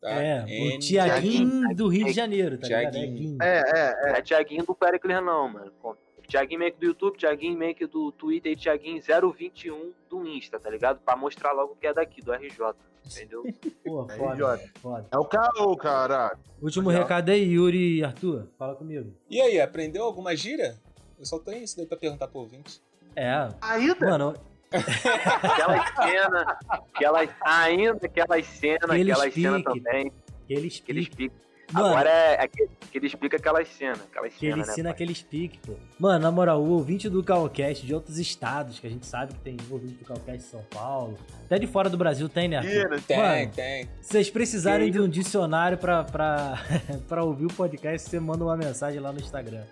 Tá? É, o N- Tiaguinho do Rio de Janeiro, tá ligado? É Thiaguinho. Guinho. É, é, É, é. Thiaguinho do Pericles não, mano. Pô, Thiaguinho Make do YouTube, Thiaguinho Make do Twitter e Thiaguinho 021 do Insta, tá ligado? Pra mostrar logo que é daqui, do RJ, entendeu? [LAUGHS] Pô, foda, Jota. foda. É o caô, caralho. Último recado aí, Yuri e Arthur. Fala comigo. E aí, aprendeu alguma gíria? Eu só tenho isso daí pra perguntar pro ouvinte. É, Ainda? mano, [LAUGHS] Aquelas cenas, aquelas, ainda aquelas cenas, Aqueles aquelas cenas também, que ele que ele explica. explica. Mano, Agora é, é que, que ele explica aquelas cenas, aquelas que ele cenas, né? ensina pai? aqueles piques, pô. Mano, na moral, o ouvinte do Calcast de outros estados, que a gente sabe que tem ouvinte do Calcast de São Paulo, até de fora do Brasil tem, né? Ih, Tem, Mano, tem. Se vocês precisarem Que de um dicionário pra, pra, [LAUGHS] pra ouvir o podcast, você manda uma mensagem lá no Instagram.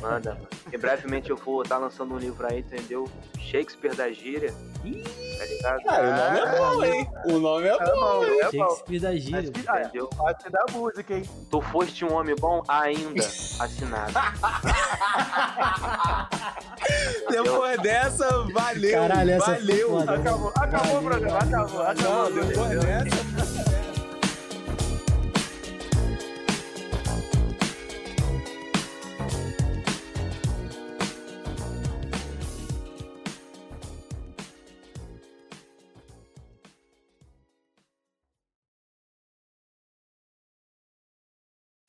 Manda, mano. E brevemente eu vou estar lançando um livro aí, entendeu? Shakespeare da gíria. Tá ligado? Cara, o nome é bom, hein? O nome é bom, hein? É bom. Shakespeare da gíria. Acho que- ah, Entendeu? Pode da música, hein? Tu foste um homem bom ainda [LAUGHS] assinado. Depois dessa, valeu. Caralho, valeu. foda. Acabou, acabou o programa, acabou, acabou. Não, depois dessa.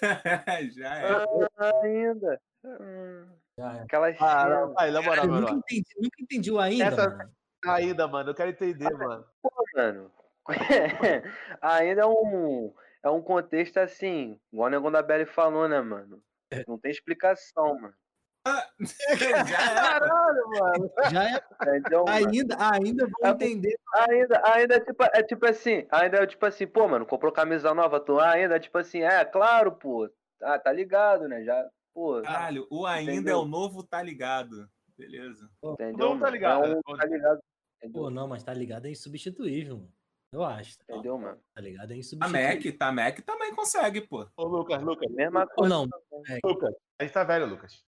[LAUGHS] Já é. ainda. Hum, Já é. Aquelas Ah, não, vai, na moral, nunca entendi, nunca entendi o ainda, Essa- mano. Ainda, mano, eu quero entender, mano. Pô, mano. [LAUGHS] ainda é um, é um contexto assim, igual o Negão da Belly falou, né, mano? Não tem explicação, mano. [LAUGHS] Caralho, mano. Já é. Entendeu, mano? Ainda, ainda vou É, entender. Ainda, ainda é tipo, é tipo assim, ainda é tipo assim, pô, mano, comprou camisa nova, tu ainda é tipo assim, é, claro, pô. Ah, tá ligado, né? Já, pô. Caralho, o ainda é Entendeu? o novo tá ligado. Beleza. Entendeu? Não tá mano? ligado, É um, pô. tá ligado. Pô, não, mas tá ligado é insubstituível, mano. Eu acho. Entendeu, mano? Tá ligado é A insubstituível. Mac, tá Mac também consegue, pô. Ô, Lucas, Lucas. Mesma Ou coisa. não. Lucas. A gente tá velho, Lucas.